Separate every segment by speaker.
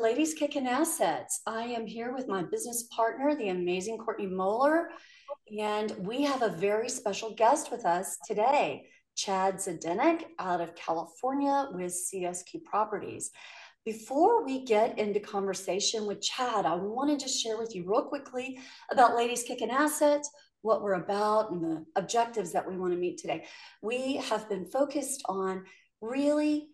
Speaker 1: Ladies Kicking Assets. I am here with my business partner, the amazing Courtney Moeller, and we have a very special guest with us today, Chad Zdenek out of California with CSQ Properties. Before we get into conversation with Chad, I want to just share with you real quickly about Ladies Kicking Assets, what we're about, and the objectives that we want to meet today. We have been focused on really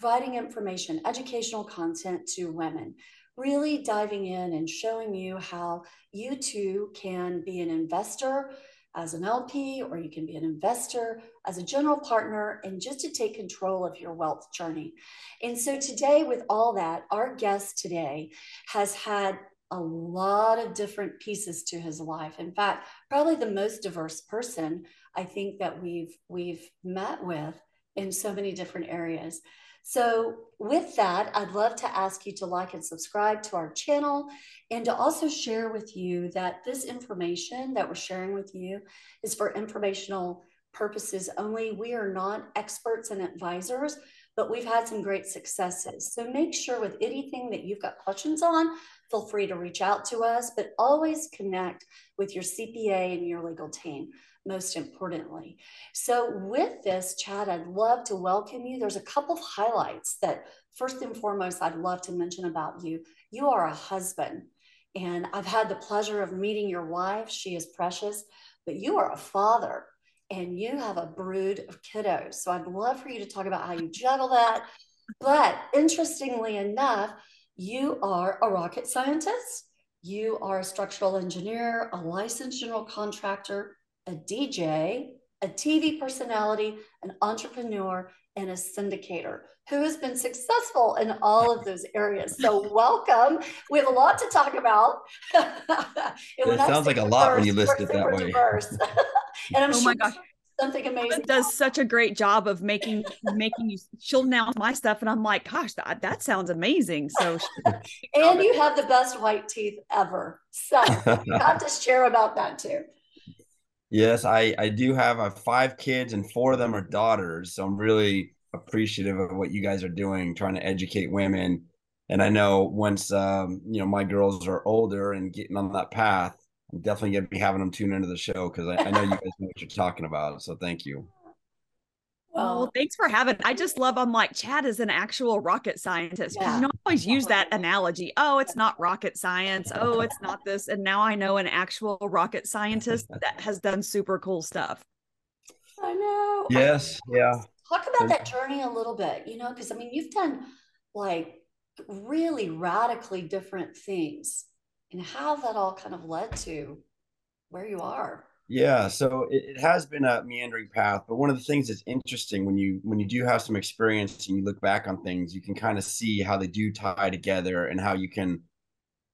Speaker 1: providing information, educational content to women, really diving in and showing you how you too can be an investor as an LP, or you can be an investor as a general partner, and just to take control of your wealth journey. And so, today, with all that, our guest today has had a lot of different pieces to his life. In fact, probably the most diverse person I think that we've we've met with in so many different areas. So, with that, I'd love to ask you to like and subscribe to our channel and to also share with you that this information that we're sharing with you is for informational purposes only. We are not experts and advisors, but we've had some great successes. So, make sure with anything that you've got questions on, feel free to reach out to us, but always connect with your CPA and your legal team most importantly. So, with this, Chad, I'd love to welcome you. There's a couple of highlights that, first and foremost, I'd love to mention about you. You are a husband, and I've had the pleasure of meeting your wife. She is precious, but you are a father and you have a brood of kiddos. So, I'd love for you to talk about how you juggle that. But interestingly enough, you are a rocket scientist. You are a structural engineer, a licensed general contractor, a DJ, a TV personality, an entrepreneur, and a syndicator who has been successful in all of those areas. So, welcome. We have a lot to talk about.
Speaker 2: it sounds like a lot diverse, when you list it that way.
Speaker 1: and I'm oh sure my gosh. Something amazing.
Speaker 3: Does such a great job of making making you. She'll announce my stuff, and I'm like, "Gosh, that, that sounds amazing!" So,
Speaker 1: and you have the best white teeth ever. So, you have to share about that too.
Speaker 2: Yes, I I do have uh, five kids and four of them are daughters. So I'm really appreciative of what you guys are doing, trying to educate women. And I know once um, you know my girls are older and getting on that path, I'm definitely gonna be having them tune into the show because I, I know you guys know what you're talking about. So thank you.
Speaker 3: Well, um, thanks for having. I just love. I'm like Chad is an actual rocket scientist. Yeah. You know, I always use that analogy. Oh, it's not rocket science. Oh, it's not this. And now I know an actual rocket scientist that has done super cool stuff.
Speaker 1: I know.
Speaker 2: Yes. Yeah.
Speaker 1: Talk about that journey a little bit. You know, because I mean, you've done like really radically different things, and how that all kind of led to where you are.
Speaker 2: Yeah, so it, it, has been a meandering path, but one of the things that's interesting when you when you do have some experience and you look back on things, you can kind of see how they do tie together and how you can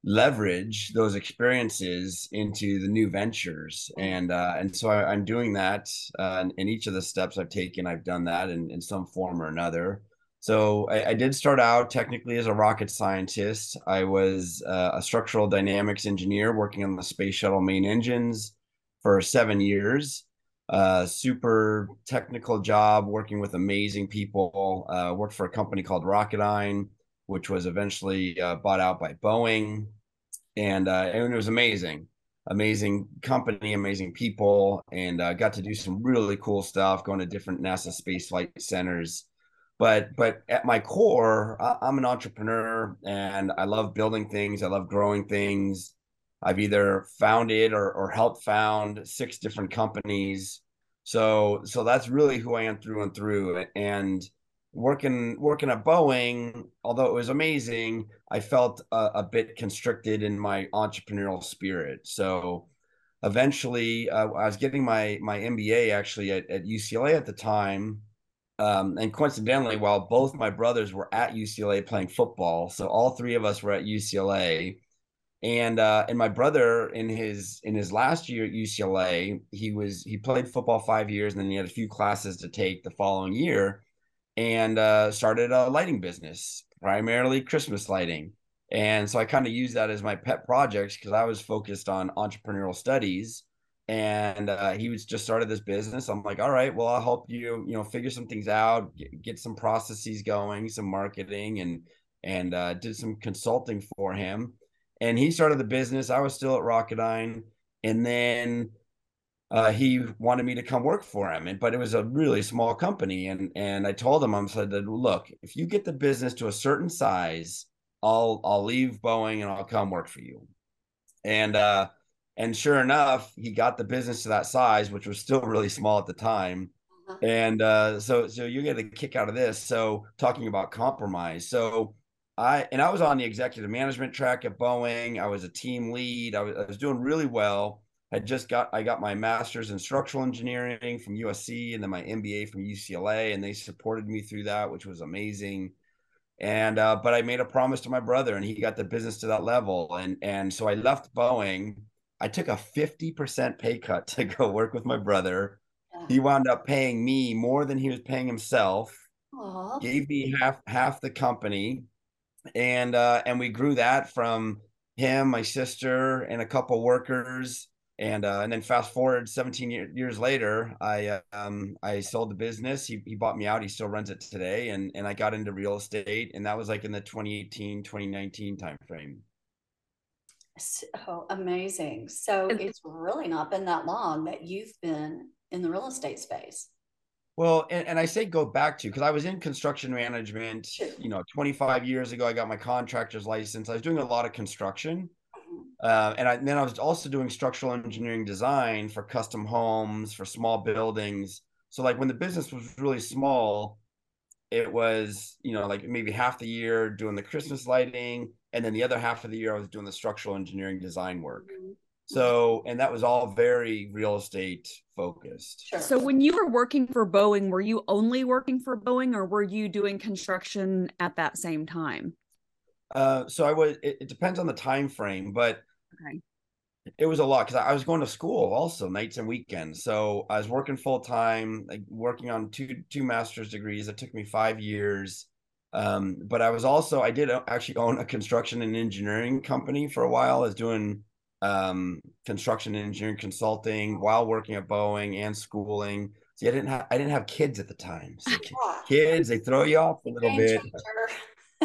Speaker 2: leverage those experiences into the new ventures. And uh, and so I, am doing that uh, in, in, each of the steps I've taken. I've done that in, in some form or another. So I, I did start out technically as a rocket scientist. I was uh, a structural dynamics engineer working on the space shuttle main engines for seven years. Uh, super technical job working with amazing people. Uh, worked for a company called Rocketdyne, which was eventually uh, bought out by Boeing, and uh, and it was amazing, amazing company, amazing people, and uh, got to do some really cool stuff, going to different NASA space flight centers. But but at my core, I'm an entrepreneur, and I love building things. I love growing things. I've either founded or, or helped found six different companies. So so that's really who I am through and through. And working working at Boeing, although it was amazing, I felt a, a bit constricted in my entrepreneurial spirit. So eventually, uh, I was getting my my MBA actually at, at UCLA at the time. Um, and coincidentally, while both my brothers were at UCLA playing football, so all three of us were at UCLA and uh, and my brother in his in his last year at UCLA, he was he played football five years, and then he had a few classes to take the following year, and uh, started a lighting business, primarily Christmas lighting. And so I kind of used that as my pet projects because I was focused on entrepreneurial studies, and uh, he was just started this business. I'm like, all right, well, I'll help you, you know, figure some things out, get, get some processes going, some marketing, and and uh, did some consulting for him. And he started the business. I was still at Rocketdyne, and then uh, he wanted me to come work for him. And but it was a really small company, and and I told him I said that look, if you get the business to a certain size, I'll I'll leave Boeing and I'll come work for you. And uh, and sure enough, he got the business to that size, which was still really small at the time. Uh-huh. And uh, so so you get a kick out of this. So talking about compromise, so I and I was on the executive management track at Boeing. I was a team lead. I was, I was doing really well. I just got I got my master's in structural engineering from USC and then my MBA from UCLA, and they supported me through that, which was amazing. And uh, but I made a promise to my brother, and he got the business to that level, and and so I left Boeing. I took a fifty percent pay cut to go work with my brother. He wound up paying me more than he was paying himself. Aww. Gave me half half the company and uh, and we grew that from him, my sister, and a couple workers. And uh, and then fast forward 17 year, years later, I um I sold the business. He, he bought me out. He still runs it today, and and I got into real estate, and that was like in the 2018 2019 timeframe.
Speaker 1: So amazing! So it's really not been that long that you've been in the real estate space.
Speaker 2: Well, and, and I say go back to because I was in construction management, you know, 25 years ago. I got my contractor's license. I was doing a lot of construction. Mm-hmm. Uh, and, I, and then I was also doing structural engineering design for custom homes, for small buildings. So, like, when the business was really small, it was, you know, like maybe half the year doing the Christmas lighting. And then the other half of the year, I was doing the structural engineering design work. Mm-hmm. So, and that was all very real estate focused.
Speaker 3: Sure. So, when you were working for Boeing, were you only working for Boeing or were you doing construction at that same time?
Speaker 2: Uh, so I was, it, it depends on the time frame, but okay. it was a lot because I, I was going to school also nights and weekends. So I was working full time, like working on two, two master's degrees. It took me five years. Um, but I was also, I did actually own a construction and engineering company for a while. I was doing um, construction and engineering consulting while working at Boeing and schooling. See, I didn't have I didn't have kids at the time. So kids, they throw you off a little bit.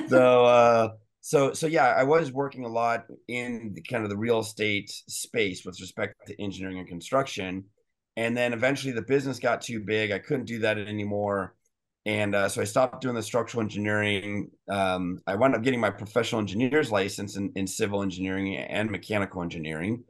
Speaker 2: so uh so so yeah, I was working a lot in the kind of the real estate space with respect to engineering and construction. And then eventually the business got too big. I couldn't do that anymore and uh, so I stopped doing the structural engineering. Um, I wound up getting my professional engineer's license in, in civil engineering and mechanical engineering,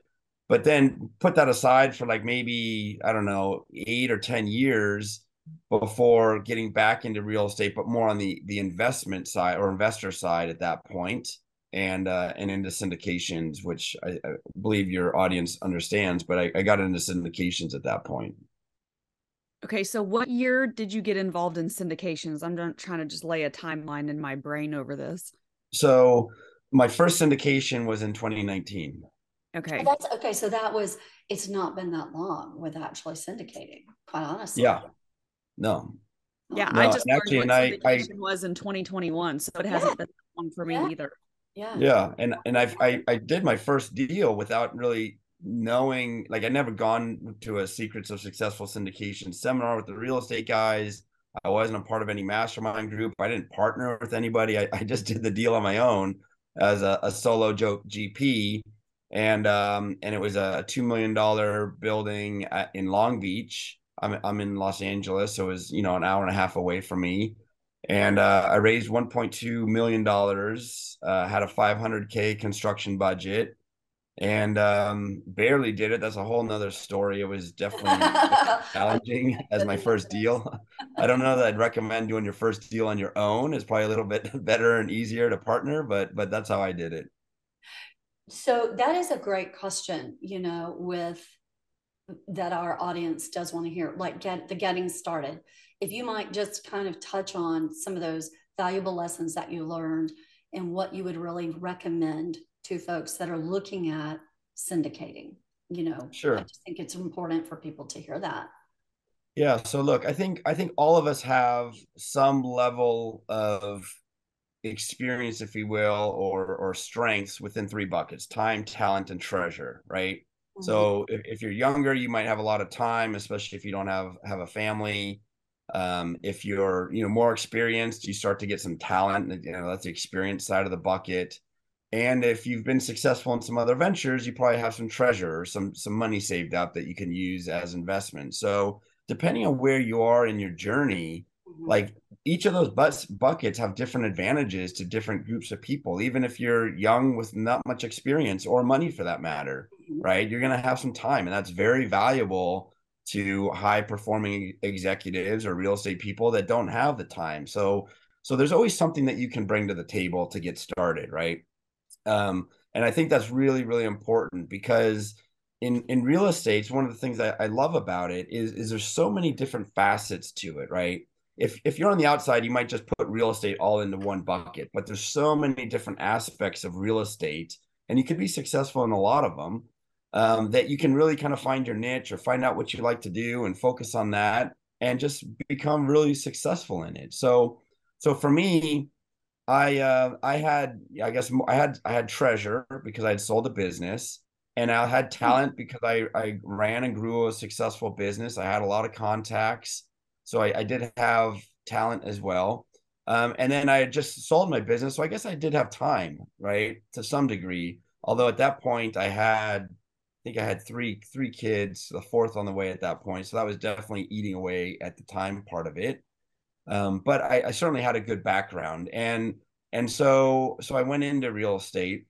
Speaker 2: but then put that aside for like maybe I don't know eight or ten years before getting back into real estate, but more on the the investment side or investor side at that point, and uh, and into syndications, which I, I believe your audience understands. But I, I got into syndications at that point.
Speaker 3: Okay, so what year did you get involved in syndications? I'm not trying to just lay a timeline in my brain over this.
Speaker 2: So my first syndication was in 2019.
Speaker 3: Okay.
Speaker 1: Oh, that's okay. So that was it's not been that long with actually syndicating, quite honestly.
Speaker 2: Yeah. No.
Speaker 3: Yeah, no, I just actually, and I, I was in 2021, so it hasn't yeah. been long for me
Speaker 1: yeah.
Speaker 3: either.
Speaker 1: Yeah.
Speaker 2: Yeah, and and I've, I I did my first deal without really knowing like I'd never gone to a secrets of successful syndication seminar with the real estate guys. I wasn't a part of any mastermind group. I didn't partner with anybody. I, I just did the deal on my own as a, a solo joke GP. And um and it was a two million dollar building at, in Long Beach. I'm I'm in Los Angeles, so it was you know an hour and a half away from me. And uh, I raised 1.2 million dollars. Uh, had a 500k construction budget and um, barely did it. That's a whole nother story. It was definitely challenging as my first deal. I don't know that I'd recommend doing your first deal on your own. It's probably a little bit better and easier to partner, but but that's how I did it.
Speaker 1: So that is a great question. You know, with that our audience does want to hear, like get the getting started. If you might just kind of touch on some of those valuable lessons that you learned and what you would really recommend to folks that are looking at syndicating you know
Speaker 2: sure
Speaker 1: i just think it's important for people to hear that
Speaker 2: yeah so look i think i think all of us have some level of experience if you will or or strengths within three buckets time talent and treasure right mm-hmm. so if, if you're younger you might have a lot of time especially if you don't have have a family Um, if you're you know more experienced, you start to get some talent. You know that's the experience side of the bucket. And if you've been successful in some other ventures, you probably have some treasure or some some money saved up that you can use as investment. So depending on where you are in your journey, mm-hmm. like each of those bus buckets have different advantages to different groups of people. Even if you're young with not much experience or money for that matter, mm-hmm. right? You're going to have some time, and that's very valuable to high performing executives or real estate people that don't have the time. So so there's always something that you can bring to the table to get started, right? Um, and I think that's really, really important because in in real estate, one of the things I love about it is is there's so many different facets to it, right? If if you're on the outside, you might just put real estate all into one bucket, but there's so many different aspects of real estate, and you could be successful in a lot of them. Um, that you can really kind of find your niche or find out what you like to do and focus on that and just become really successful in it. So, so for me, I uh, I had I guess I had I had treasure because I had sold a business, and I had hmm. talent because I I ran and grew a successful business. I had a lot of contacts, so I, I did have talent as well. Um, and then I had just sold my business, so I guess I did have time, right, to some degree. Although at that point I had, I think I had three three kids, the fourth on the way at that point, so that was definitely eating away at the time part of it. Um, but I, I certainly had a good background, and and so so I went into real estate,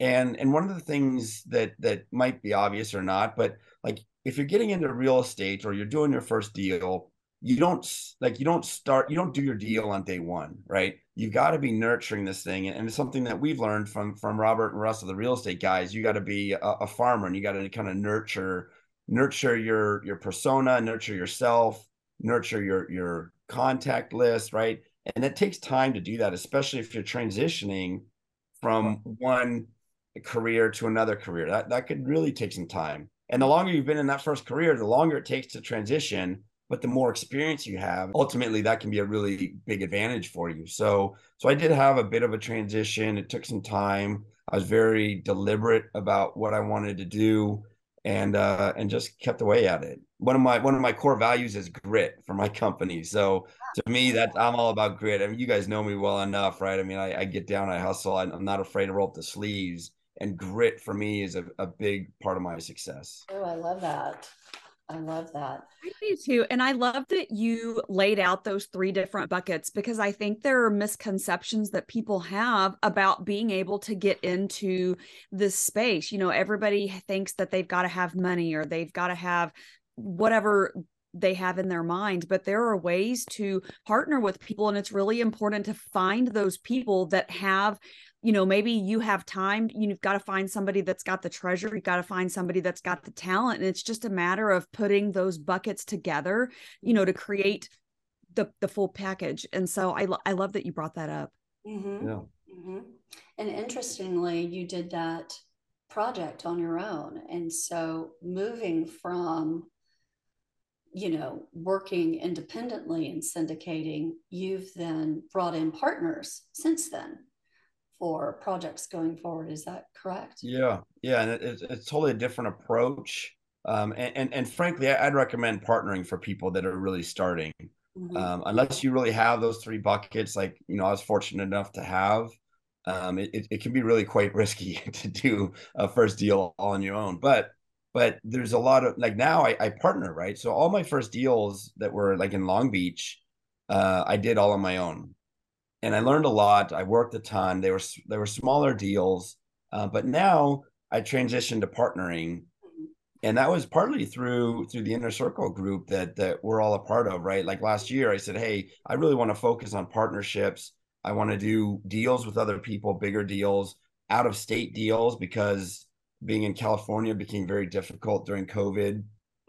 Speaker 2: and and one of the things that that might be obvious or not, but like if you're getting into real estate or you're doing your first deal, you don't like you don't start you don't do your deal on day one, right? You've got to be nurturing this thing, and it's something that we've learned from from Robert and Russell, the real estate guys. You got to be a, a farmer, and you got to kind of nurture nurture your your persona, nurture yourself, nurture your your contact list, right? And it takes time to do that, especially if you're transitioning from one career to another career. That that could really take some time. And the longer you've been in that first career, the longer it takes to transition, but the more experience you have, ultimately that can be a really big advantage for you. So so I did have a bit of a transition. It took some time. I was very deliberate about what I wanted to do and uh, and just kept away at it. One of my one of my core values is grit for my company. So to me, that I'm all about grit. I mean, you guys know me well enough, right? I mean, I, I get down, I hustle, I'm not afraid to roll up the sleeves, and grit for me is a, a big part of my success.
Speaker 1: Oh, I love that. I love that.
Speaker 3: I do too. And I love that you laid out those three different buckets because I think there are misconceptions that people have about being able to get into this space. You know, everybody thinks that they've got to have money or they've got to have whatever they have in their mind but there are ways to partner with people and it's really important to find those people that have you know maybe you have time you've got to find somebody that's got the treasure you've got to find somebody that's got the talent and it's just a matter of putting those buckets together you know to create the the full package and so i i love that you brought that up
Speaker 2: mm-hmm. yeah
Speaker 1: mm-hmm. and interestingly you did that project on your own and so moving from you know working independently and syndicating you've then brought in partners since then for projects going forward. Is that correct?
Speaker 2: Yeah, yeah, and it's, it's totally a different approach. Um, and, and, and frankly, I'd recommend partnering for people that are really starting. Mm-hmm. Um, unless you really have those three buckets, like you know, I was fortunate enough to have. Um, it, it, it can be really quite risky to do a first deal all on your own, but but there's a lot of like now I, I partner right. So all my first deals that were like in Long Beach, uh, I did all on my own and I learned a lot. I worked a ton. They were they were smaller deals, uh, but now I transitioned to partnering, and that was partly through through the inner circle group that that we're all a part of. Right, like last year, I said, "Hey, I really want to focus on partnerships. I want to do deals with other people, bigger deals, out of state deals, because being in California became very difficult during COVID.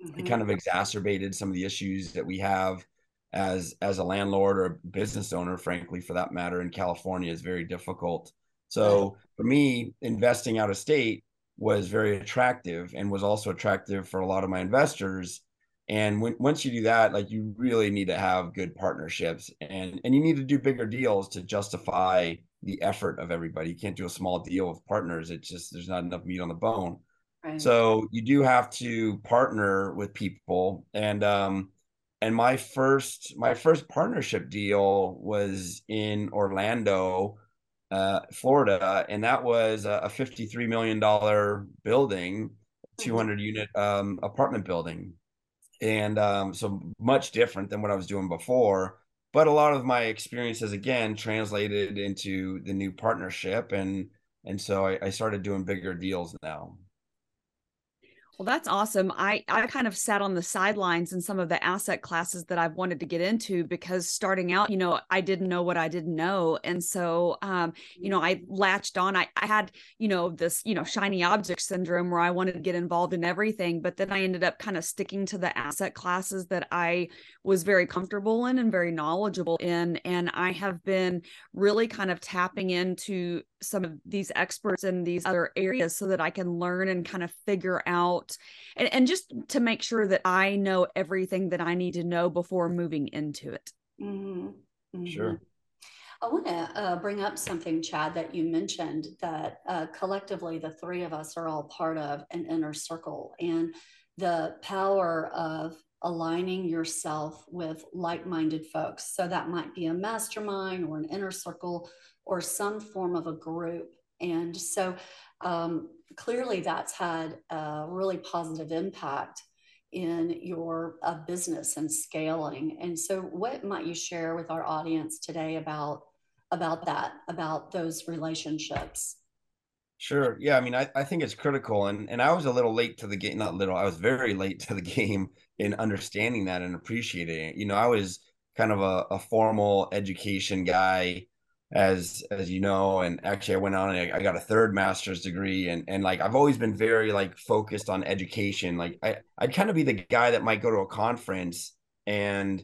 Speaker 2: Mm-hmm. It kind of exacerbated some of the issues that we have." as as a landlord or a business owner frankly for that matter in california is very difficult so for me investing out of state was very attractive and was also attractive for a lot of my investors and when, once you do that like you really need to have good partnerships and and you need to do bigger deals to justify the effort of everybody you can't do a small deal with partners it's just there's not enough meat on the bone right. so you do have to partner with people and um and my first my first partnership deal was in Orlando, uh, Florida, and that was a, 53 million dollar building, mm-hmm. 200 unit um, apartment building, and um, so much different than what I was doing before. But a lot of my experiences again translated into the new partnership, and and so I, I started doing bigger deals now.
Speaker 3: Well, that's awesome. I I kind of sat on the sidelines in some of the asset classes that I've wanted to get into because starting out, you know, I didn't know what I didn't know, and so, um, you know, I latched on. I I had, you know, this, you know, shiny object syndrome where I wanted to get involved in everything, but then I ended up kind of sticking to the asset classes that I was very comfortable in and very knowledgeable in, and I have been really kind of tapping into some of these experts in these other areas so that I can learn and kind of figure out and, and just to make sure that I know everything that I need to know before moving into it.
Speaker 2: Mm-hmm. Mm-hmm. Sure.
Speaker 1: I want to uh, bring up something, Chad, that you mentioned that uh, collectively the three of us are all part of an inner circle and the power of aligning yourself with like minded folks. So that might be a mastermind or an inner circle or some form of a group. And so um, clearly that's had a really positive impact in your uh, business and scaling. And so what might you share with our audience today about about that, about those relationships?
Speaker 2: Sure. Yeah. I mean, I, I think it's critical. And and I was a little late to the game, not little, I was very late to the game in understanding that and appreciating it. You know, I was kind of a, a formal education guy as as you know and actually i went on and I, got a third master's degree and and like i've always been very like focused on education. Like i i'd kind of be the guy that might go to a conference and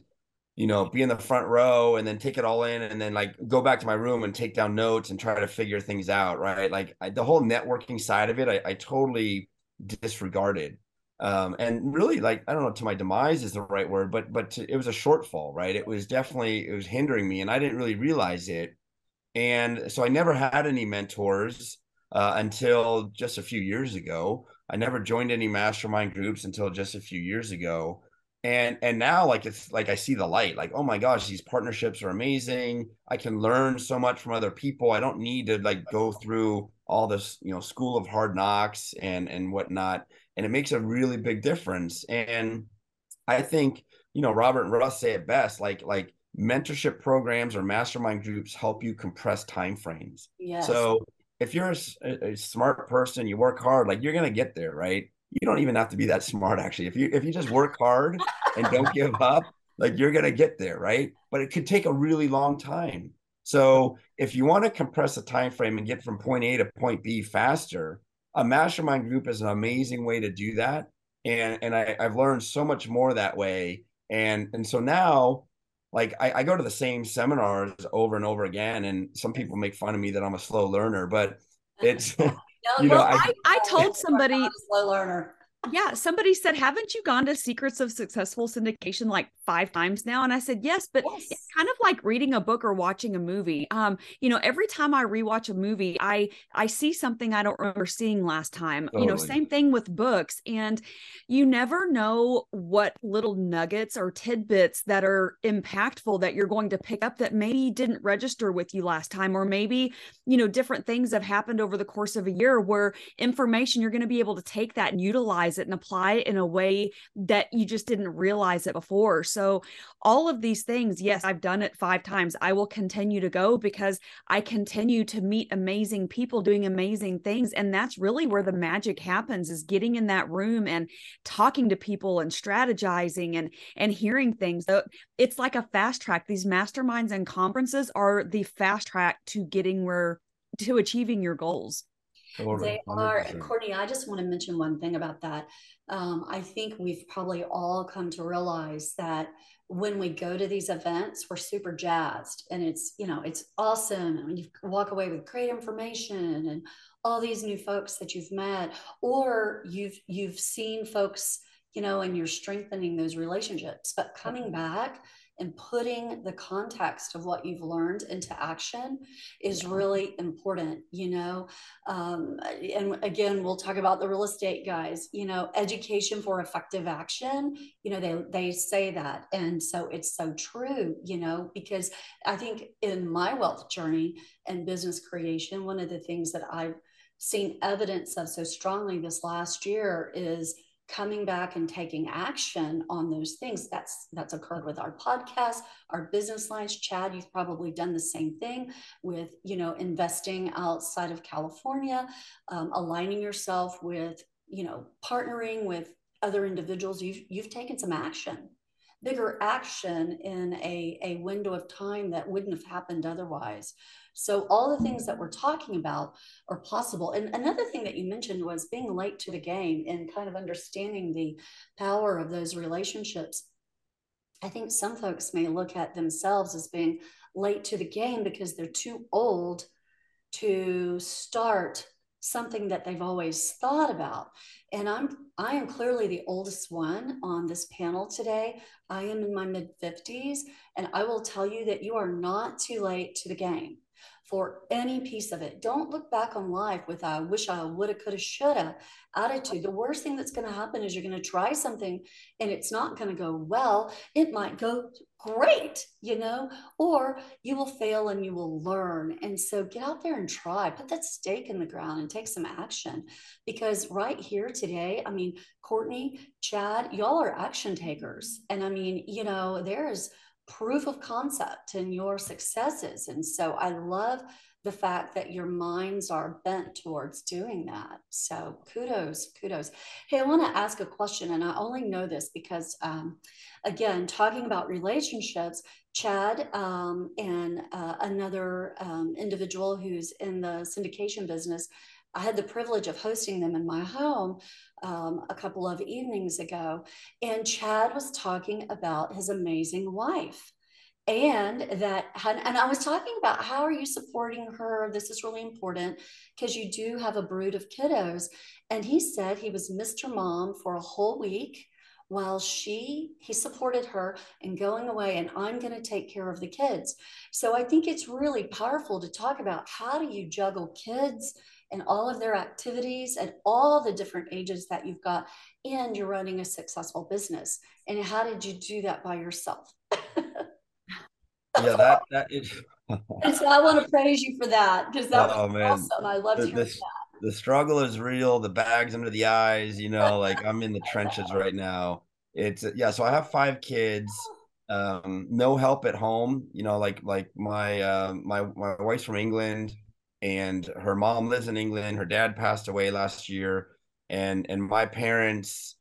Speaker 2: you know be in the front row and then take it all in and then like go back to my room and take down notes and try to figure things out right? Like I, the whole networking side of it i, I totally disregarded. Um, and really like i don't know to my demise is the right word but but to, it was a shortfall right? It was definitely it was hindering me and i didn't really realize it and so I never had any mentors uh, until just a few years ago. I never joined any mastermind groups until just a few years ago. And and now like it's like I see the light, like, oh my gosh, these partnerships are amazing. I can learn so much from other people. I don't need to like go through all this, you know, school of hard knocks and and whatnot. And it makes a really big difference. And I think, you know, Robert and Russ say it best, like like mentorship programs or mastermind groups help you compress time frames. Yes. So if you're a, a, smart person, you work hard, like you're gonna get there, right? You don't even have to be that smart actually. If you if you just work hard and don't give up, like you're gonna get there, right? But it could take a really long time. So if you want to compress a time frame and get from point A to point B faster, a mastermind group is an amazing way to do that. And and I, I've learned so much more that way. And and so now like I, I, go to the same seminars over and over again and some people make fun of me that i'm a slow learner but it's no,
Speaker 3: you know I, I, told somebody slow learner yeah somebody said haven't you gone to secrets of successful syndication like five times now and i said yes but yes. it's kind of like reading a book or watching a movie um you know every time i rewatch a movie i i see something i don't remember seeing last time totally. you know same thing with books and you never know what little nuggets or tidbits that are impactful that you're going to pick up that maybe didn't register with you last time or maybe you know different things have happened over the course of a year where information you're going to be able to take that and utilize it and apply it in a way that you just didn't realize it before so, all of these things, yes, I've done it five times. I will continue to go because I continue to meet amazing people doing amazing things. And that's really where the magic happens is getting in that room and talking to people and strategizing and and hearing things. So it's like a fast track. These masterminds and conferences are the fast track to getting where to achieving your goals.
Speaker 1: They are, Courtney. I just want to mention one thing about that. Um, I think we've probably all come to realize that when we go to these events, we're super jazzed and it's, you know, it's awesome. And you walk away with great information and all these new folks that you've met, or you've you've seen folks you know, and you're strengthening those relationships. But coming back and putting the context of what you've learned into action is really important you know? Um, and again we'll talk about the real estate guys you know education for effective action you know they they say that. And so it's so true you know because i think in my wealth journey and business creation one of the things that i've seen evidence of so strongly this last year is coming back and taking action on those things. That's that's occurred with our podcast our business lines. Chad you've probably done the same thing with you know investing outside of california um, aligning yourself with you know partnering with other individuals. You've you've taken some action bigger action in a, a window of time that wouldn't have happened otherwise so all the things that we're talking about are possible. And another thing that you mentioned was being late to the game and kind of understanding the power of those relationships. I think some folks may look at themselves as being late to the game because they're too old to start something that they've always thought about and i'm i am clearly the oldest one on this panel today i am in my mid 50s and i will tell you that you are not too late to the game for any piece of it. Don't look back on life with a wish I woulda, coulda, shoulda attitude. The worst thing that's going to happen is you're going to try something and it's not going to go well. It might go great, you know, or you will fail and you will learn. And so get out there and try, put that stake in the ground and take some action. Because right here today, I mean, Courtney, Chad, y'all are action takers. And I mean, you know, there's proof of concept and your successes. And so I love the fact that your minds are bent towards doing that. So kudos, kudos. Hey, I want to ask a question, and I only know this because, um, again, talking about relationships, Chad um, and uh, another um, individual who's in the syndication business, I had the privilege of hosting them in my home um, a couple of evenings ago, and Chad was talking about his amazing wife. And that, and I was talking about how are you supporting her? This is really important because you do have a brood of kiddos. And he said he was Mr. Mom for a whole week while she he supported her in going away and i'm going to take care of the kids so i think it's really powerful to talk about how do you juggle kids and all of their activities at all the different ages that you've got, and you're running a successful business. And how did you do that by yourself?
Speaker 2: yeah, that that is.
Speaker 1: and so I want to praise you for that because that oh, was man. awesome. I love hearing
Speaker 2: that. The struggle is real. The bags under the eyes, you know, like I'm in the trenches right now. It's yeah. So I have five kids um no help at home you know like like my uh my my wife's from england and her mom lives in England. Her dad passed away last year, and and my parents,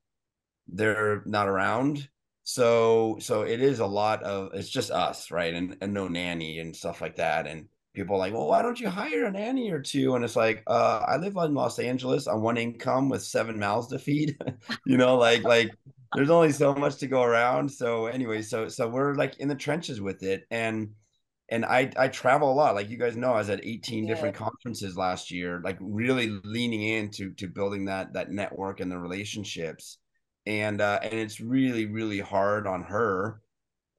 Speaker 2: they're not around. So so it is a lot of it's just us, right? And and no nanny and stuff like that. And people are like, well, why don't you hire a nanny or two? And it's like, uh, I live in Los Angeles on one income with seven mouths to feed. you know, like like there's only so much to go around. So anyway, so so we're like in the trenches with it. And and I I travel a lot. Like you guys know, I was at 18 yeah. different conferences last year, like really leaning into to building that that network and the relationships. And uh and it's really, really hard on her.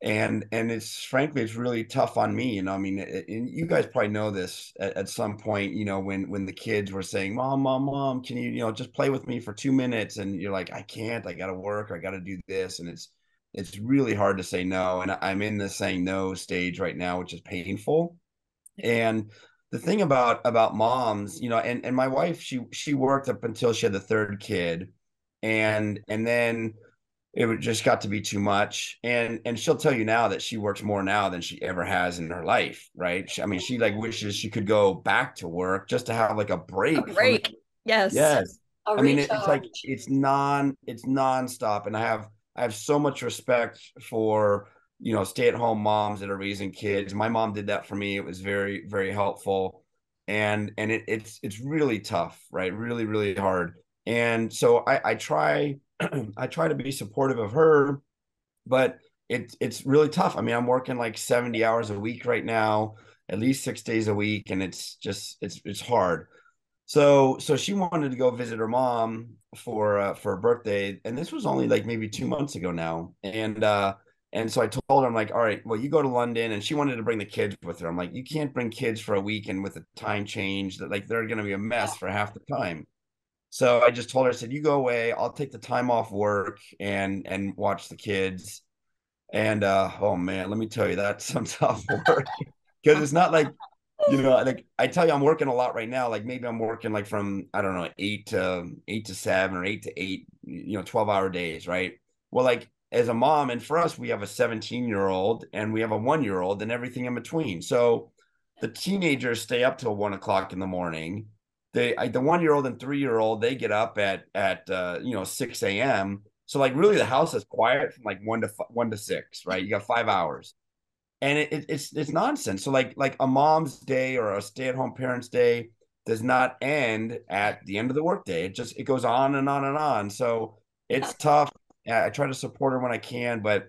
Speaker 2: And and it's frankly it's really tough on me. You know, I mean, it, and you guys probably know this at, at some point, you know, when when the kids were saying, Mom, mom, mom, can you, you know, just play with me for two minutes? And you're like, I can't, I gotta work, I gotta do this. And it's it's really hard to say no. And I'm in the saying no stage right now, which is painful. And the thing about about moms, you know, and and my wife, she she worked up until she had the third kid, and and then it just got to be too much. And and she'll tell you now that she works more now than she ever has in her life, right? She, I mean, she like wishes she could go back to work just to have like a break.
Speaker 3: A break. yes.
Speaker 2: Yes. I mean, it, it's like it's non it's nonstop, and I have I have so much respect for you know stay at home moms that are raising kids. My mom did that for me. It was very very helpful, and and it, it's it's really tough, right? Really really hard. And so I, I try I try to be supportive of her, but it's it's really tough. I mean, I'm working like 70 hours a week right now, at least six days a week, and it's just it's it's hard. So so she wanted to go visit her mom for uh, for her birthday, and this was only like maybe two months ago now. And uh, and so I told her, I'm like, all right, well, you go to London, and she wanted to bring the kids with her. I'm like, you can't bring kids for a week and with the time change that like they're going to be a mess for half the time. So I just told her, I said, you go away. I'll take the time off work and and watch the kids. And uh, oh man, let me tell you, that's some tough work because it's not like you know, like I tell you, I'm working a lot right now. Like maybe I'm working like from I don't know eight to eight to seven or eight to eight, you know, twelve hour days, right? Well, like as a mom, and for us, we have a 17 year old and we have a one year old and everything in between. So the teenagers stay up till one o'clock in the morning. They the one year old and three year old they get up at at uh, you know six a.m. So like really the house is quiet from like one to one to six, right? You got five hours and it, it, it's it's nonsense. So like like a mom's day or a stay at home parent's day does not end at the end of the workday. It just it goes on and on and on. So it's tough. I try to support her when I can, but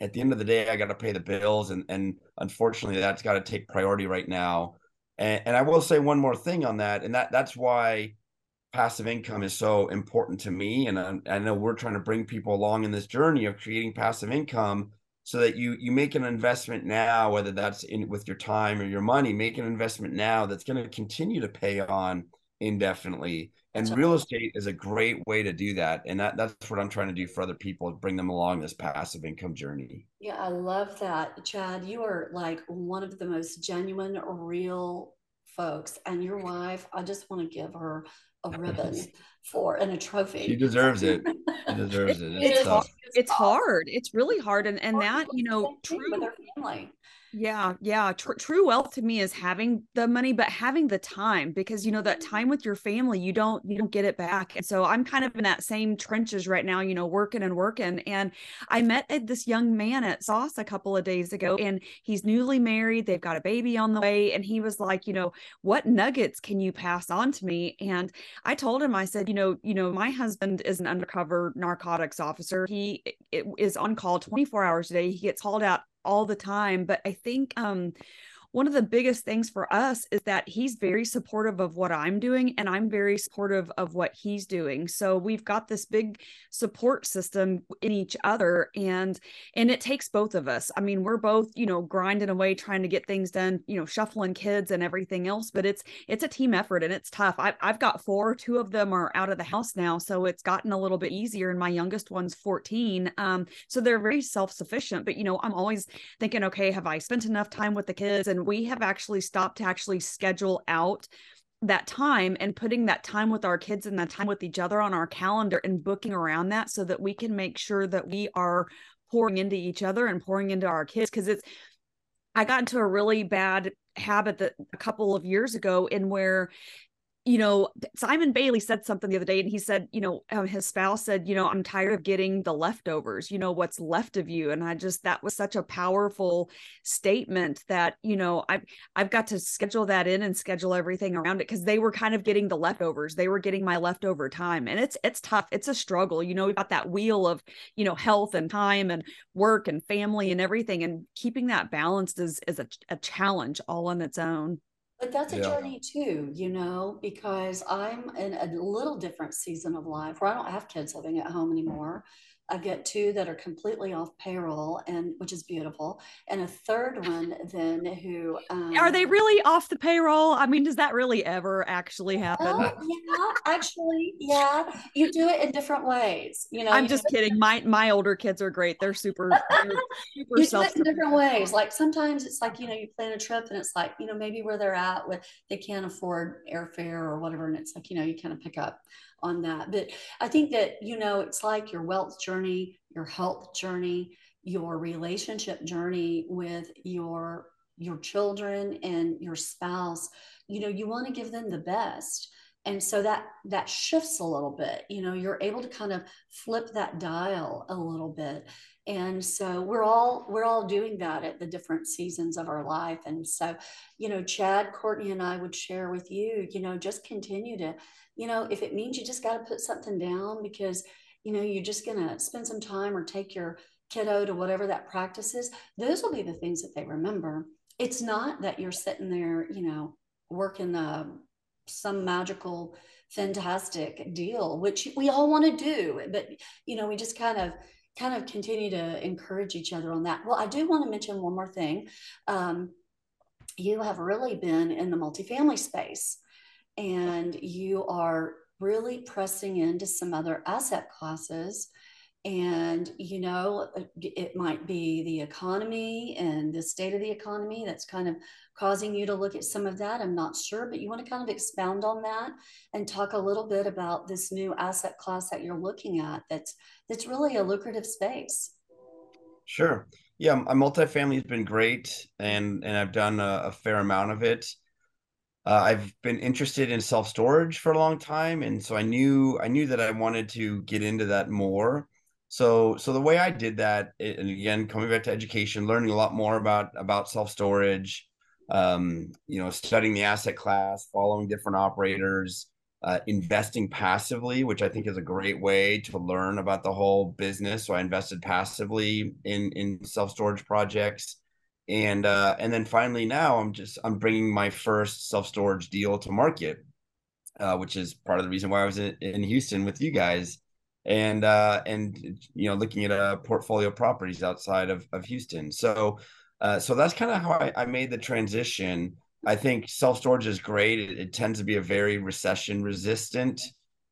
Speaker 2: at the end of the day, I got to pay the bills, and and unfortunately, that's got to take priority right now. And, and I will say one more thing on that, and that that's why passive income is so important to me. And I, I know we're trying to bring people along in this journey of creating passive income so that you you make an investment now whether that's in with your time or your money make an investment now that's going to continue to pay on indefinitely. And real estate is a great way to do that. And that, that's what i'm trying to do for other people bring them along this passive income journey.
Speaker 1: Yeah i love that chad. You are like one of the most genuine real folks. And your wife i just want to give her a ribbon for and a trophy.
Speaker 2: She deserves it. She deserves it. It's,
Speaker 3: it's, hard. it's hard. It's really hard. And and that, you know, true. With her family. Yeah, yeah. Tr- true wealth to me is having the money, but having the time because you know that mm-hmm. time with your family, you don't you don't get it back. And so I'm kind of in that same trenches right now, you know, working and working. And I met this young man at Sauce a couple of days ago, and he's newly married. They've got a baby on the way, and he was like, you know, what nuggets can you pass on to me? And I told him, I said, you know, you know, my husband is an undercover narcotics officer. He is on call 24 hours a day. He gets called out all the time but i think um one of the biggest things for us is that he's very supportive of what I'm doing and I'm very supportive of what he's doing. So we've got this big support system in each other and and it takes both of us. I mean, we're both, you know, grinding away trying to get things done, you know, shuffling kids and everything else, but it's it's a team effort and it's tough. I I've got four, two of them are out of the house now, so it's gotten a little bit easier and my youngest one's 14. Um so they're very self-sufficient, but you know, I'm always thinking, okay, have I spent enough time with the kids and we have actually stopped to actually schedule out that time and putting that time with our kids and that time with each other on our calendar and booking around that so that we can make sure that we are pouring into each other and pouring into our kids. Because it's I got into a really bad habit that a couple of years ago in where you know, Simon Bailey said something the other day, and he said, you know, um, his spouse said, you know, I'm tired of getting the leftovers, you know, what's left of you. And I just, that was such a powerful statement that, you know, I've, I've got to schedule that in and schedule everything around it because they were kind of getting the leftovers. They were getting my leftover time. And it's, it's tough. It's a struggle. You know, we've got that wheel of, you know, health and time and work and family and everything. And keeping that balanced is, is a, a challenge all on its own.
Speaker 1: But that's a yeah. journey too, you know, because I'm in a little different season of life where I don't have kids living at home anymore. I've got two that are completely off payroll, and which is beautiful, and a third one then who
Speaker 3: um, are they really off the payroll? I mean, does that really ever actually happen?
Speaker 1: Uh, yeah, actually, yeah. You do it in different ways. You know,
Speaker 3: I'm just kidding. My my older kids are great. They're super, they're
Speaker 1: super you do it in different ways. Like sometimes it's like you know you plan a trip and it's like you know maybe where they're at with they can't afford airfare or whatever, and it's like you know you kind of pick up on that. But I think that, you know, it's like your wealth journey, your health journey, your relationship journey with your your children and your spouse you know you want to give them the best. And so that that shifts a little bit you know you're able to kind of flip that dial a little bit. And so we're all we're all doing that at the different seasons of our life. And so you know chad courtney and i would share with you you know just continue to you know, if it means you just got to put something down because, you know, you're just going to spend some time or take your kiddo to whatever that practice is, those will be the things that they remember. It's not that you're sitting there, you know, working the some magical fantastic deal which we all want to do but you know we just kind of kind of continue to encourage each other on that. Well i do want to mention one more thing. Um, you have really been in the multifamily space and you are really pressing into some other asset classes. And you know uh, it might be the economy and the state of the economy that's kind of causing you to look at some of that. I'm not sure but you want to kind of expound on that and talk a little bit about this new asset class that you're looking at that's that's really a lucrative space.
Speaker 2: Sure. Yeah my multifamily has been great and and i've done a, a fair amount of it uh, I've been interested in self storage for a long time, and so I knew I knew that I wanted to get into that more. So so the way i did that and again coming back to education learning a lot more about about self storage um, you know studying the asset class following different operators uh, investing passively which i think is a great way to learn about the whole business. So i invested passively in in self storage projects and uh, and then finally now i'm just i'm bringing my first self storage deal to market uh, which is part of the reason why i was in, in houston with you guys and uh, and you know looking at uh, portfolio properties outside of, of Houston. So uh, so that's kind of how I, I, made the transition. I think self storage is great. It, it, tends to be a very recession resistant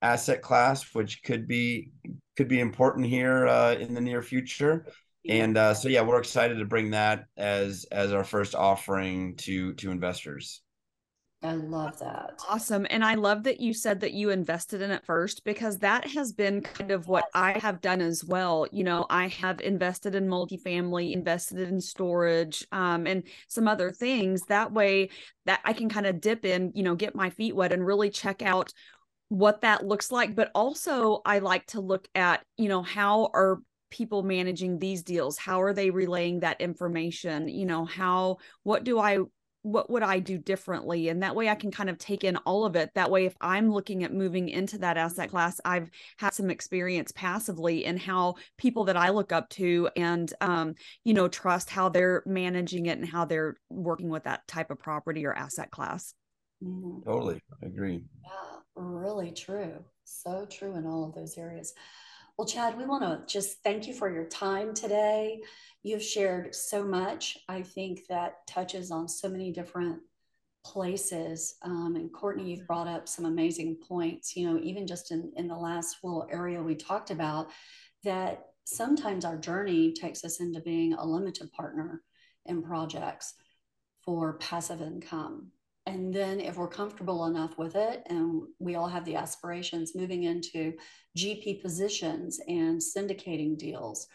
Speaker 2: asset class, which could be could be important here uh, in the near future. And uh, so yeah, we're excited to bring that as as our first offering to to investors.
Speaker 1: I love that.
Speaker 3: Awesome. And I love that you said that you invested in it first because that has been kind of what I have done as well. You know, I have invested in multifamily, invested in storage, um, and some other things. That way that I can kind of dip in, you know, get my feet wet and really check out what that looks like. But also I like to look at, you know, how are people managing these deals how are they relaying that information you know how what do i what would I do differently? And that way I can kind of take in all of it. That way, if I'm looking at moving into that asset class, I've had some experience passively in how people that I look up to and, um, you know, trust how they're managing it and how they're working with that type of property or asset class.
Speaker 2: Mm-hmm. Totally. I agree.
Speaker 1: Yeah, really true. So true in all of those areas. Well, Chad, we want to just thank you for your time today. You've shared so much. I think that touches on so many different places. Um, and Courtney, you've brought up some amazing points, you know, even just in, in the last little area we talked about, that sometimes our journey takes us into being a limited partner in projects for passive income. And then if we're comfortable enough with it, and we all have the aspirations moving into GP positions and syndicating deals,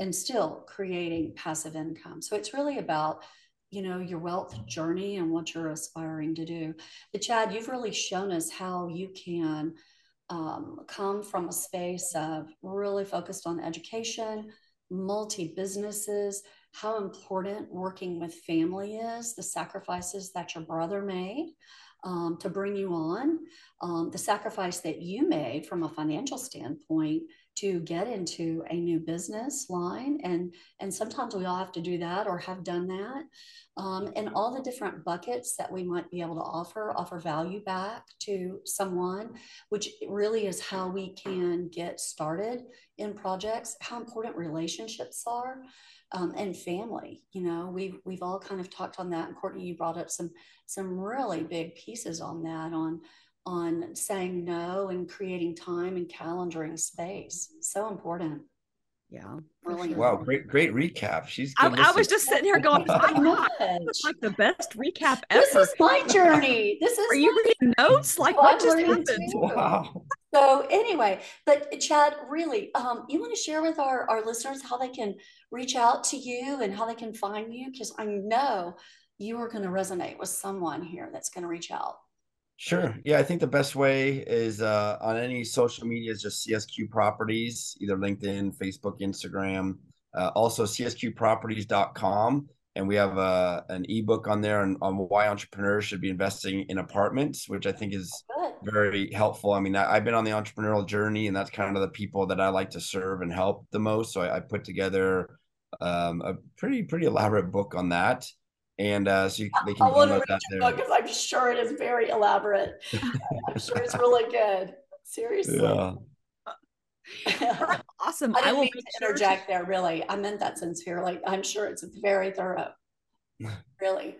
Speaker 1: and still creating passive income. So it's really about you know your wealth journey and what you're aspiring to do. But Chad, you've really shown us how you can um, come from a space of really focused on education, multi businesses, how important working with family is, the sacrifices that your brother made. Um, to bring you on, um, the sacrifice that you made from a financial standpoint to get into a new business line and and sometimes we all have to do that or have done that um, and all the different buckets that we might be able to offer offer value back to someone which really is how we can get started in projects how important relationships are um, and family you know we've we've all kind of talked on that and courtney you brought up some some really big pieces on that on on saying no and creating time and calendaring space. So important.
Speaker 3: Yeah.
Speaker 2: Really wow, great, great recap. She's.
Speaker 3: I, I, was just sitting here going, "I know it's like the best recap ever."
Speaker 1: This is my journey. This is.
Speaker 3: Are you reading notes? Like what just happened?
Speaker 2: Wow.
Speaker 1: So anyway, but Chad, really, um, you want to share with our our listeners how they can reach out to you and how they can find you because I know you are going to resonate with someone here that's going to reach out.
Speaker 2: Sure. Yeah, I think the best way is uh, on any social media is just CSQ Properties, either LinkedIn, Facebook, Instagram. Uh, also, csqproperties.com. And we have uh, an ebook on there on, on why entrepreneurs should be investing in apartments, which I think is very helpful. I mean, I, have been on the entrepreneurial journey, and that's kind of the people that I like to serve and help the most. So I, I put together um, a pretty, pretty elaborate book on that. And uh, so you, they can
Speaker 1: I want to
Speaker 2: download
Speaker 1: read
Speaker 2: that
Speaker 1: your
Speaker 2: there.
Speaker 1: book because I'm sure it is very elaborate. I'm sure it's really good. Seriously.
Speaker 2: Yeah.
Speaker 3: awesome.
Speaker 1: I
Speaker 3: I,
Speaker 1: didn't
Speaker 3: will
Speaker 1: mean to
Speaker 3: sure
Speaker 1: interject there, really. I meant that sincerely. I'm sure it's very thorough. Really.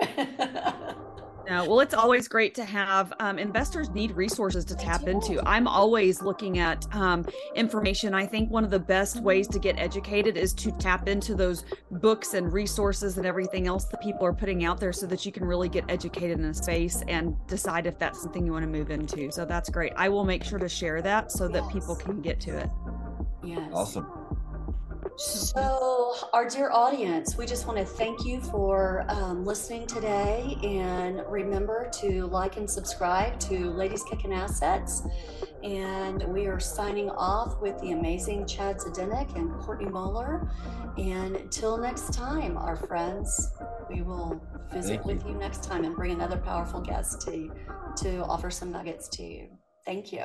Speaker 3: No, well, it's always great to have um, investors need resources to tap into. I'm always looking at um, information. I think one of the best ways to get educated is to tap into those books and resources and everything else that people are putting out there so that you can really get educated in a space and decide if that's something you want to move into. So that's great. I will make sure to share that so that people can get to it.
Speaker 1: yes.
Speaker 2: Awesome.
Speaker 1: So, our dear audience, we just want to thank you for um, listening today. And remember to like and subscribe to Ladies Kickin Assets. And we are signing off with the amazing Chad Zdenek and Courtney Moeller. And until next time, our friends, we will visit
Speaker 2: Thank you.
Speaker 1: with you next time and bring another powerful guest to, to offer some nuggets to you. Thank you.